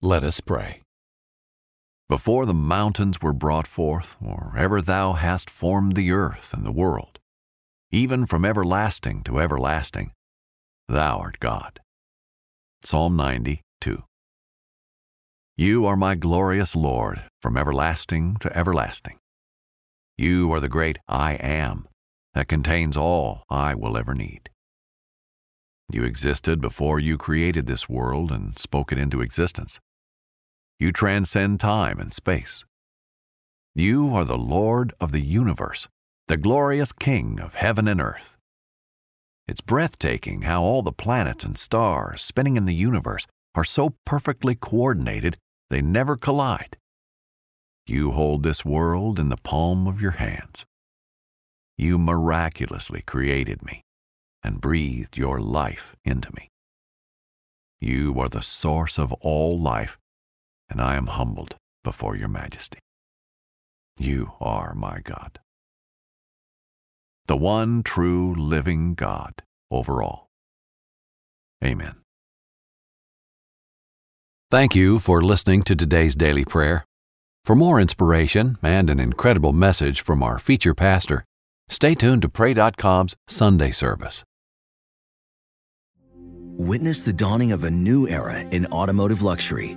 Let us pray. Before the mountains were brought forth, or ever thou hast formed the earth and the world, even from everlasting to everlasting, thou art God. Psalm 92. You are my glorious Lord from everlasting to everlasting. You are the great I am that contains all I will ever need. You existed before you created this world and spoke it into existence. You transcend time and space. You are the Lord of the universe, the glorious King of heaven and earth. It's breathtaking how all the planets and stars spinning in the universe are so perfectly coordinated they never collide. You hold this world in the palm of your hands. You miraculously created me and breathed your life into me. You are the source of all life and I am humbled before your majesty. You are my God, the one true living God over all. Amen. Thank you for listening to today's daily prayer. For more inspiration and an incredible message from our feature pastor, stay tuned to Pray.com's Sunday service. Witness the dawning of a new era in automotive luxury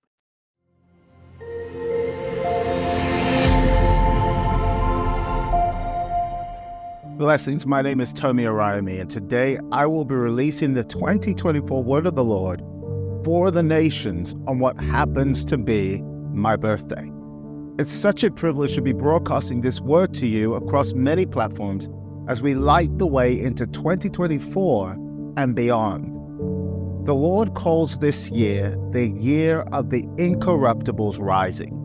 Blessings. My name is Tomi Arayomi, and today I will be releasing the 2024 Word of the Lord for the nations on what happens to be my birthday. It's such a privilege to be broadcasting this word to you across many platforms as we light the way into 2024 and beyond. The Lord calls this year the year of the incorruptibles rising.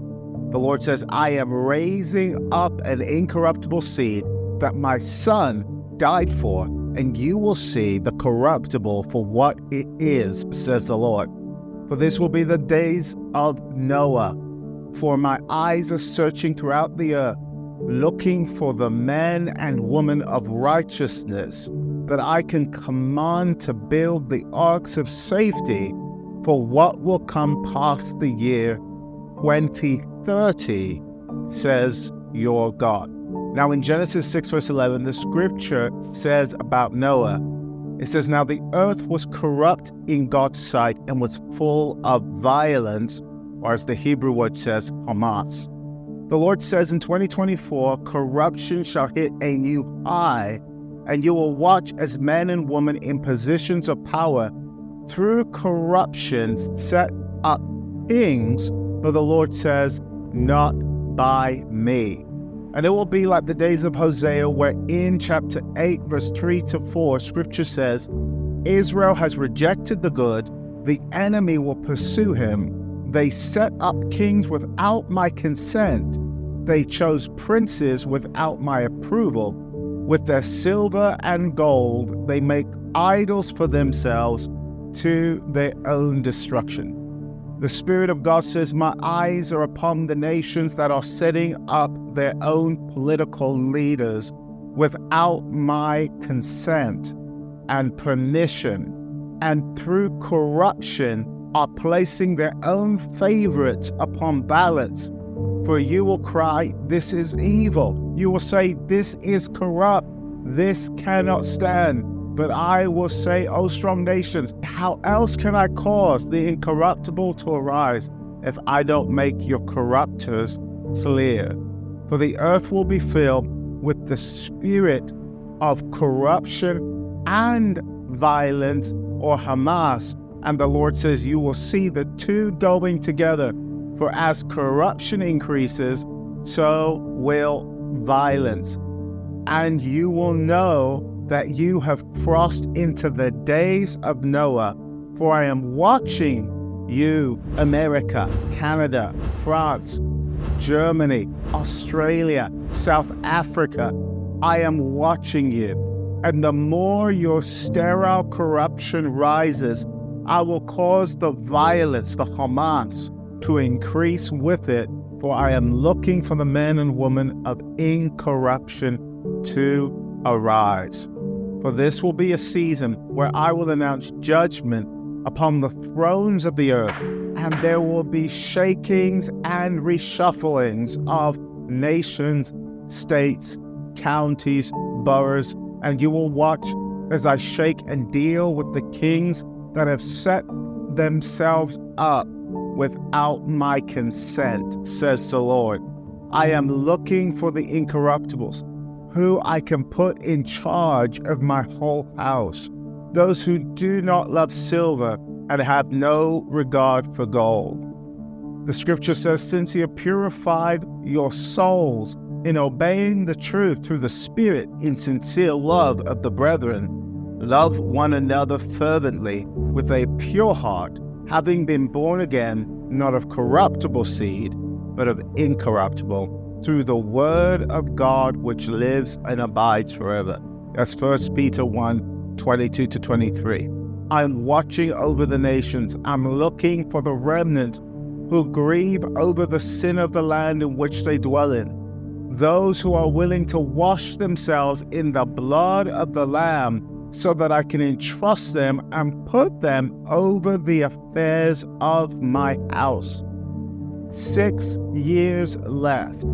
The Lord says, I am raising up an incorruptible seed that my son died for, and you will see the corruptible for what it is, says the Lord. For this will be the days of Noah. For my eyes are searching throughout the earth, looking for the men and women of righteousness, that I can command to build the arks of safety for what will come past the year 2030 says your God. Now, in Genesis 6, verse 11, the scripture says about Noah, it says, Now the earth was corrupt in God's sight and was full of violence, or as the Hebrew word says, Hamas. The Lord says in 2024, corruption shall hit a new high, and you will watch as men and women in positions of power through corruption set up kings, for the Lord says, not by me. And it will be like the days of Hosea, where in chapter 8, verse 3 to 4, scripture says, Israel has rejected the good, the enemy will pursue him. They set up kings without my consent. They chose princes without my approval. With their silver and gold, they make idols for themselves to their own destruction. The Spirit of God says, My eyes are upon the nations that are setting up their own political leaders without my consent and permission, and through corruption are placing their own favorites upon ballots. For you will cry, This is evil. You will say, This is corrupt. This cannot stand. But I will say, O strong nations, how else can I cause the incorruptible to arise if I don't make your corruptors clear? For the earth will be filled with the spirit of corruption and violence, or Hamas. And the Lord says, You will see the two going together. For as corruption increases, so will violence. And you will know that you have crossed into the days of Noah, for I am watching you, America, Canada, France, Germany, Australia, South Africa. I am watching you. And the more your sterile corruption rises, I will cause the violence, the Hamas, to increase with it, for I am looking for the men and women of incorruption to arise. For this will be a season where I will announce judgment upon the thrones of the earth, and there will be shakings and reshufflings of nations, states, counties, boroughs, and you will watch as I shake and deal with the kings that have set themselves up without my consent, says the Lord. I am looking for the incorruptibles who I can put in charge of my whole house, those who do not love silver and have no regard for gold. The scripture says, Since you have purified your souls in obeying the truth through the Spirit in sincere love of the brethren, love one another fervently with a pure heart, having been born again, not of corruptible seed, but of incorruptible through the word of God which lives and abides forever. That's 1 Peter 1 22 to 23. I'm watching over the nations. I'm looking for the remnant who grieve over the sin of the land in which they dwell in. Those who are willing to wash themselves in the blood of the Lamb so that I can entrust them and put them over the affairs of my house. Six years left.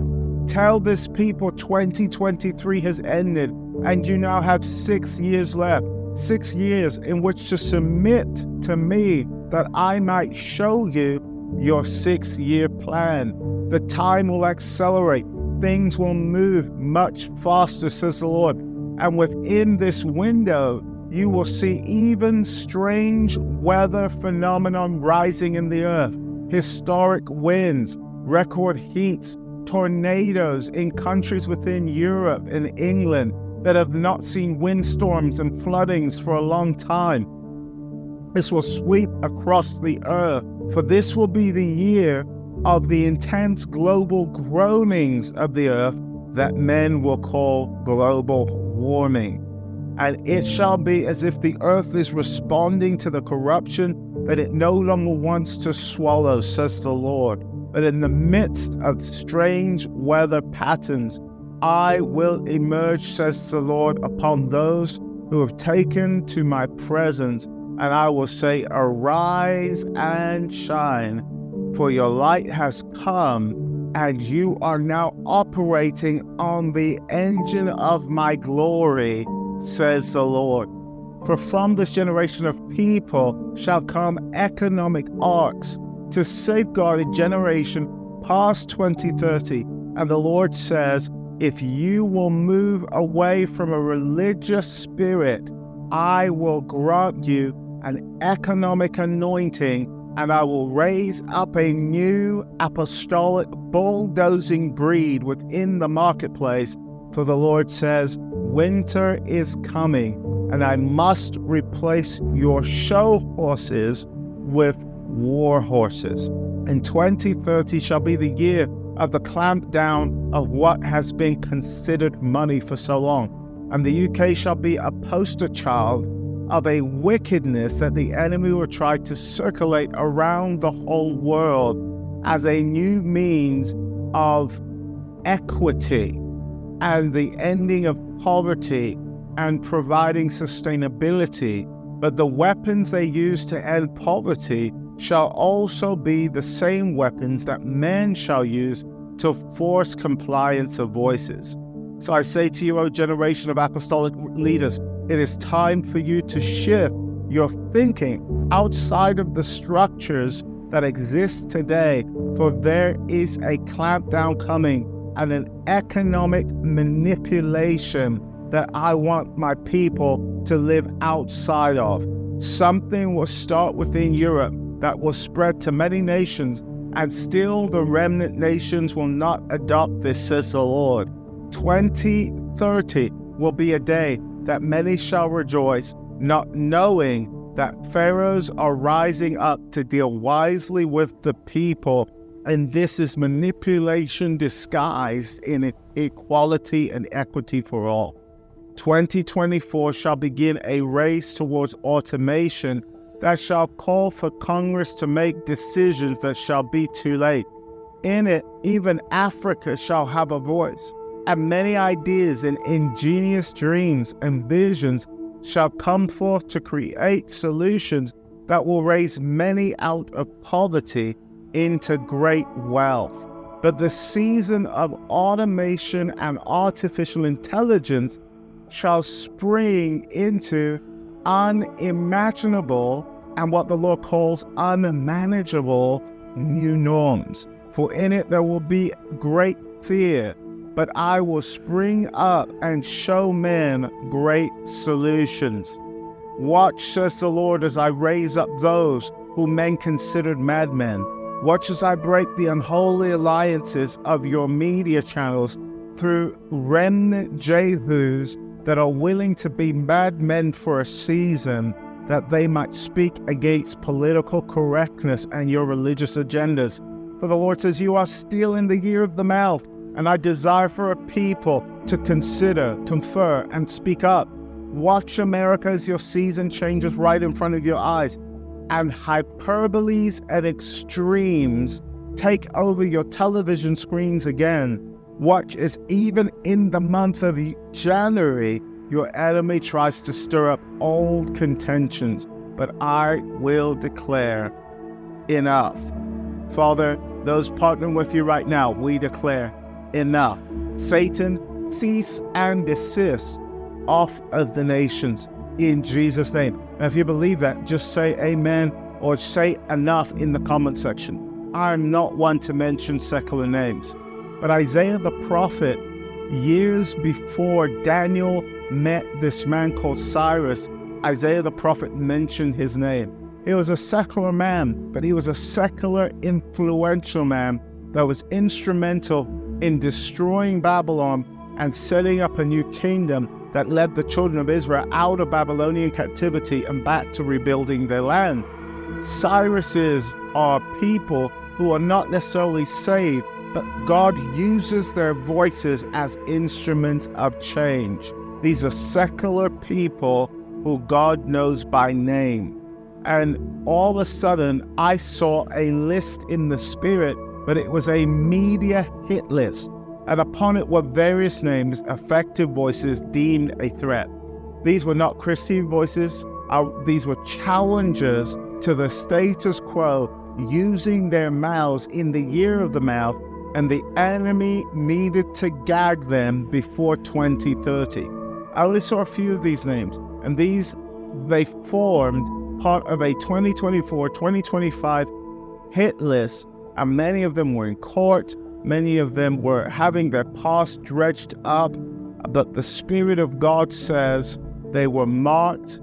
Tell this people 2023 has ended and you now have six years left. Six years in which to submit to me that I might show you your six year plan. The time will accelerate, things will move much faster, says the Lord. And within this window, you will see even strange weather phenomenon rising in the earth, historic winds, record heats, tornadoes in countries within Europe and England that have not seen windstorms and floodings for a long time. This will sweep across the earth, for this will be the year of the intense global groanings of the earth that men will call global warming. And it shall be as if the earth is responding to the corruption that it no longer wants to swallow, says the Lord. But in the midst of strange weather patterns, I will emerge, says the Lord, upon those who have taken to my presence, and I will say, Arise and shine, for your light has come, and you are now operating on the engine of my glory, says the Lord. For from this generation of people shall come economic arks to safeguard a generation past 2030. And the Lord says, if you will move away from a religious spirit, I will grant you an economic anointing and I will raise up a new apostolic bulldozing breed within the marketplace. For the Lord says, Winter is coming, and I must replace your show horses with war horses. And 2030 shall be the year of the clampdown of what has been considered money for so long. And the UK shall be a poster child of a wickedness that the enemy will try to circulate around the whole world as a new means of equity and the ending of poverty and providing sustainability. But the weapons they use to end poverty shall also be the same weapons that men shall use to force compliance of voices. So I say to you, O generation of apostolic leaders, it is time for you to shift your thinking outside of the structures that exist today, for there is a clampdown coming and an economic manipulation that I want my people to live outside of. Something will start within Europe that will spread to many nations, and still the remnant nations will not adopt this, says the Lord. 2030 will be a day that many shall rejoice, not knowing that pharaohs are rising up to deal wisely with the people. And this is manipulation disguised in equality and equity for all. 2024 shall begin a race towards automation that shall call for Congress to make decisions that shall be too late. In it, even Africa shall have a voice and many ideas and ingenious dreams and visions shall come forth to create solutions that will raise many out of poverty into great wealth. But the season of automation and artificial intelligence shall spring into unimaginable and what the Lord calls unmanageable new norms. For in it there will be great fear but I will spring up and show men great solutions. Watch, says the Lord, as I raise up those whom men considered madmen. Watch as I break the unholy alliances of your media channels through remnant Jehus that are willing to be madmen for a season that they might speak against political correctness and your religious agendas. For the Lord says, You are still in the year of the mouth and I desire for a people to consider, confer, and speak up. Watch America as your season changes right in front of your eyes, and hyperboles and extremes take over your television screens again. Watch as even in the month of January, your enemy tries to stir up old contentions, but I will declare enough. Father, those partnering with you right now, we declare enough. Satan, cease and desist off of the nations in Jesus' name. If you believe that, just say amen or say enough in the comment section. I'm not one to mention secular names, but Isaiah the prophet, years before Daniel met this man called Cyrus, Isaiah the prophet mentioned his name. He was a secular man, but he was a secular, influential man that was instrumental in destroying Babylon and setting up a new kingdom that led the children of Israel out of Babylonian captivity and back to rebuilding their land. Cyruses are people who are not necessarily saved, but God uses their voices as instruments of change. These are secular people who God knows by name. And all of a sudden, I saw a list in the spirit but it was a media hit list, and upon it were various names effective voices deemed a threat. These were not Christian voices, uh, these were challengers to the status quo using their mouths in the year of the mouth and the enemy needed to gag them before 2030. I only saw a few of these names, and these they formed part of a 2024 2025 hit list, and many of them were in court, many of them were having their past dredged up. But the Spirit of God says they were marked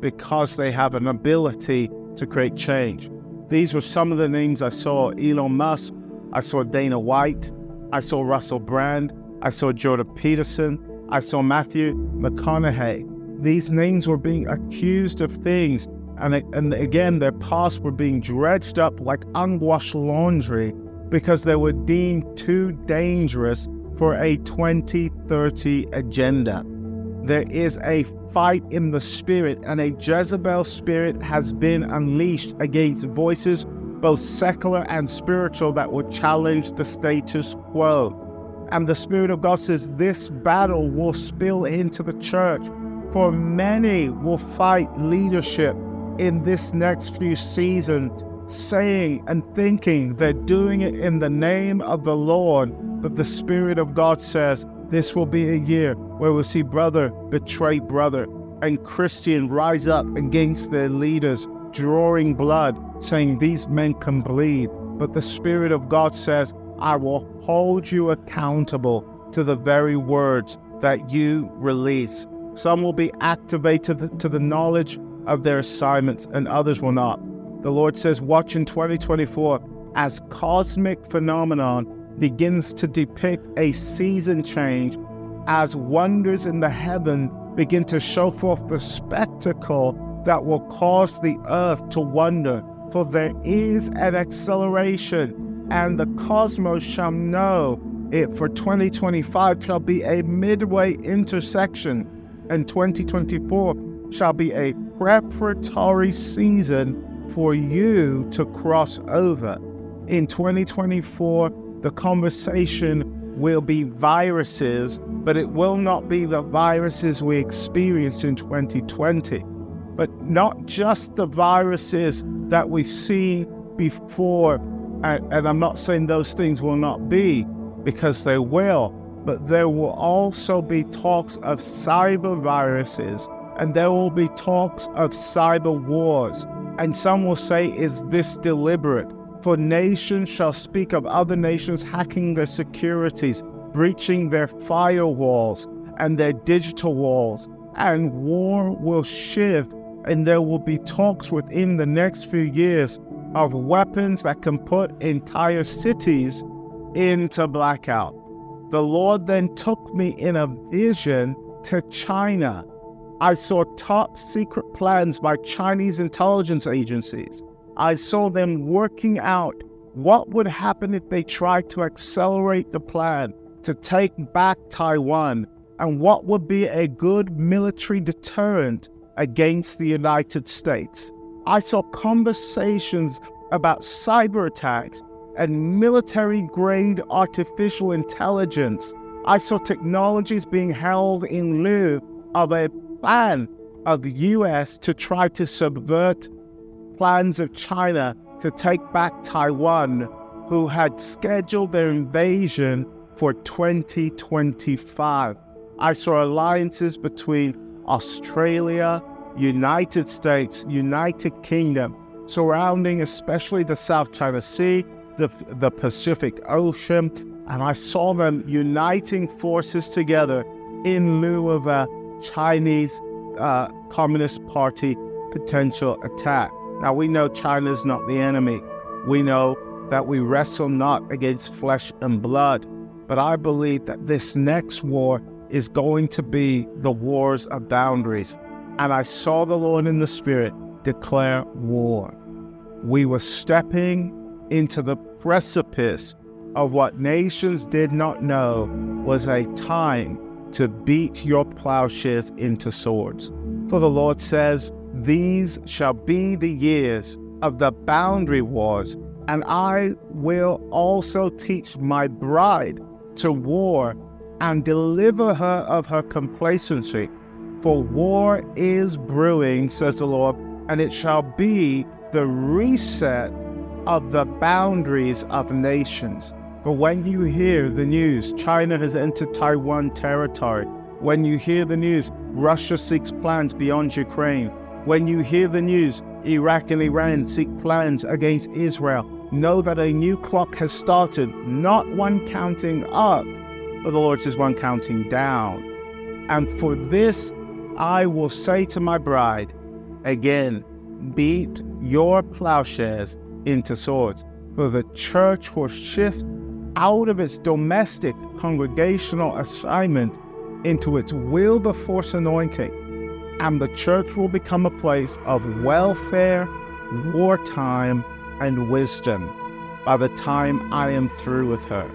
because they have an ability to create change. These were some of the names I saw Elon Musk, I saw Dana White, I saw Russell Brand, I saw Jordan Peterson, I saw Matthew McConaughey. These names were being accused of things, and, and again, their past were being dredged up like unwashed laundry because they were deemed too dangerous for a 2030 agenda. There is a fight in the spirit, and a Jezebel spirit has been unleashed against voices, both secular and spiritual, that will challenge the status quo. And the Spirit of God says this battle will spill into the church, for many will fight leadership in this next few seasons, saying and thinking they're doing it in the name of the Lord. But the Spirit of God says this will be a year where we'll see brother betray brother and Christian rise up against their leaders, drawing blood, saying these men can bleed. But the Spirit of God says, I will hold you accountable to the very words that you release. Some will be activated to the knowledge of their assignments, and others will not. The Lord says, Watch in 2024 as cosmic phenomenon begins to depict a season change as wonders in the heaven begin to show forth the spectacle that will cause the earth to wonder. For there is an acceleration and the cosmos shall know it for 2025 shall be a midway intersection, and 2024 shall be a preparatory season for you to cross over. In 2024, the conversation will be viruses, but it will not be the viruses we experienced in 2020, but not just the viruses that we've seen before and, and I'm not saying those things will not be, because they will, but there will also be talks of cyber viruses and there will be talks of cyber wars. And some will say, Is this deliberate? For nations shall speak of other nations hacking their securities, breaching their firewalls and their digital walls, and war will shift, and there will be talks within the next few years of weapons that can put entire cities into blackout. The Lord then took me in a vision to China. I saw top secret plans by Chinese intelligence agencies. I saw them working out what would happen if they tried to accelerate the plan to take back Taiwan and what would be a good military deterrent against the United States. I saw conversations about cyber attacks and military grade artificial intelligence. I saw technologies being held in lieu of a plan of the US to try to subvert plans of China to take back Taiwan, who had scheduled their invasion for 2025. I saw alliances between Australia, United States, United Kingdom, surrounding especially the South China Sea, the, the Pacific Ocean, and I saw them uniting forces together in lieu of a Chinese uh, Communist Party potential attack. Now, we know China is not the enemy. We know that we wrestle not against flesh and blood. But I believe that this next war is going to be the wars of boundaries. And I saw the Lord in the Spirit declare war. We were stepping into the precipice of what nations did not know was a time to beat your plowshares into swords. For the Lord says, These shall be the years of the boundary wars, and I will also teach my bride to war and deliver her of her complacency. For war is brewing, says the Lord, and it shall be the reset of the boundaries of nations. But when you hear the news, China has entered Taiwan territory. When you hear the news, Russia seeks plans beyond Ukraine. When you hear the news, Iraq and Iran seek plans against Israel. Know that a new clock has started, not one counting up, but the Lord says one counting down. And for this, I will say to my bride, again, beat your plowshares into swords. For the church will shift out of its domestic congregational assignment into its Wilberforce anointing, and the church will become a place of welfare, wartime, and wisdom by the time I am through with her.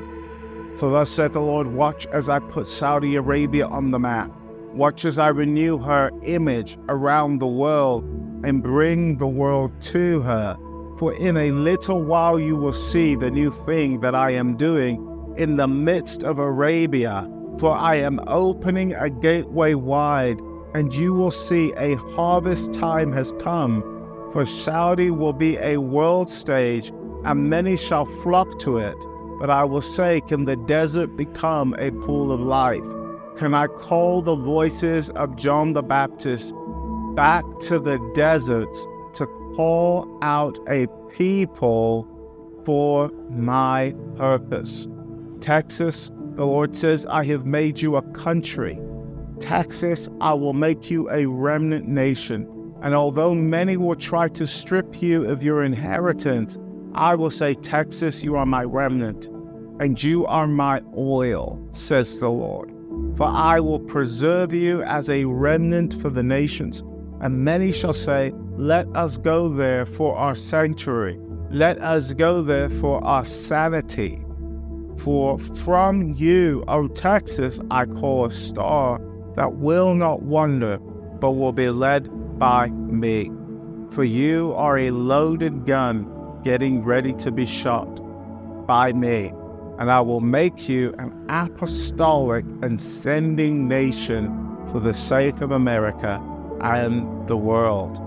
For thus saith the Lord, watch as I put Saudi Arabia on the map. Watch as I renew her image around the world and bring the world to her. For in a little while you will see the new thing that I am doing in the midst of Arabia. For I am opening a gateway wide, and you will see a harvest time has come. For Saudi will be a world stage, and many shall flock to it. But I will say, Can the desert become a pool of life? Can I call the voices of John the Baptist back to the deserts to call out a people for my purpose? Texas, the Lord says, I have made you a country. Texas, I will make you a remnant nation. And although many will try to strip you of your inheritance, I will say, Texas, you are my remnant, and you are my oil, says the Lord. For I will preserve you as a remnant for the nations. And many shall say, Let us go there for our sanctuary. Let us go there for our sanity. For from you, O Texas, I call a star that will not wander, but will be led by me. For you are a loaded gun getting ready to be shot by me, and I will make you an apostolic and sending nation for the sake of America and the world.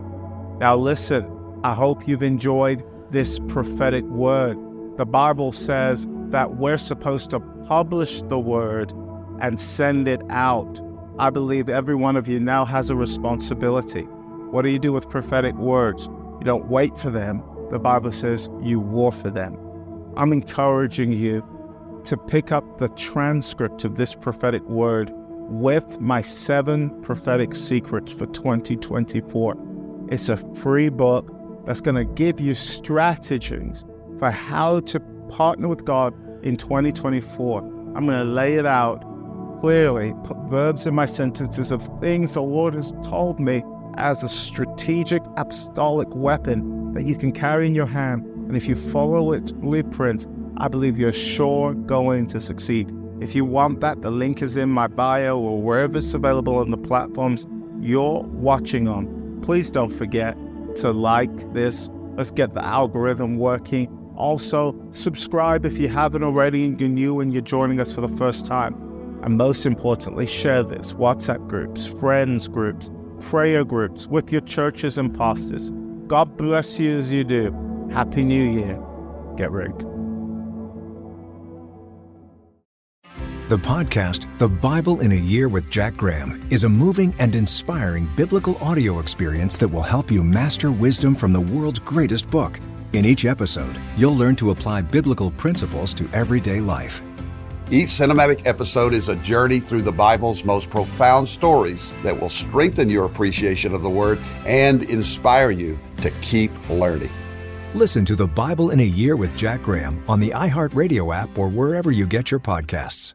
Now, listen, I hope you've enjoyed this prophetic word. The Bible says that we're supposed to publish the word and send it out. I believe every one of you now has a responsibility. What do you do with prophetic words? You don't wait for them. The Bible says you war for them. I'm encouraging you to pick up the transcript of this prophetic word with my seven prophetic secrets for 2024. It's a free book that's going to give you strategies for how to partner with God in 2024. I'm going to lay it out clearly, put verbs in my sentences of things the Lord has told me as a strategic apostolic weapon that you can carry in your hand. And if you follow its blueprints, I believe you're sure going to succeed. If you want that, the link is in my bio or wherever it's available on the platforms you're watching on. Please don't forget to like this. Let's get the algorithm working. Also, subscribe if you haven't already and you're new and you're joining us for the first time. And most importantly, share this WhatsApp groups, friends groups, prayer groups with your churches and pastors. God bless you as you do. Happy New Year. Get rigged. The podcast, The Bible in a Year with Jack Graham, is a moving and inspiring biblical audio experience that will help you master wisdom from the world's greatest book. In each episode, you'll learn to apply biblical principles to everyday life. Each cinematic episode is a journey through the Bible's most profound stories that will strengthen your appreciation of the Word and inspire you to keep learning. Listen to The Bible in a Year with Jack Graham on the iHeartRadio app or wherever you get your podcasts.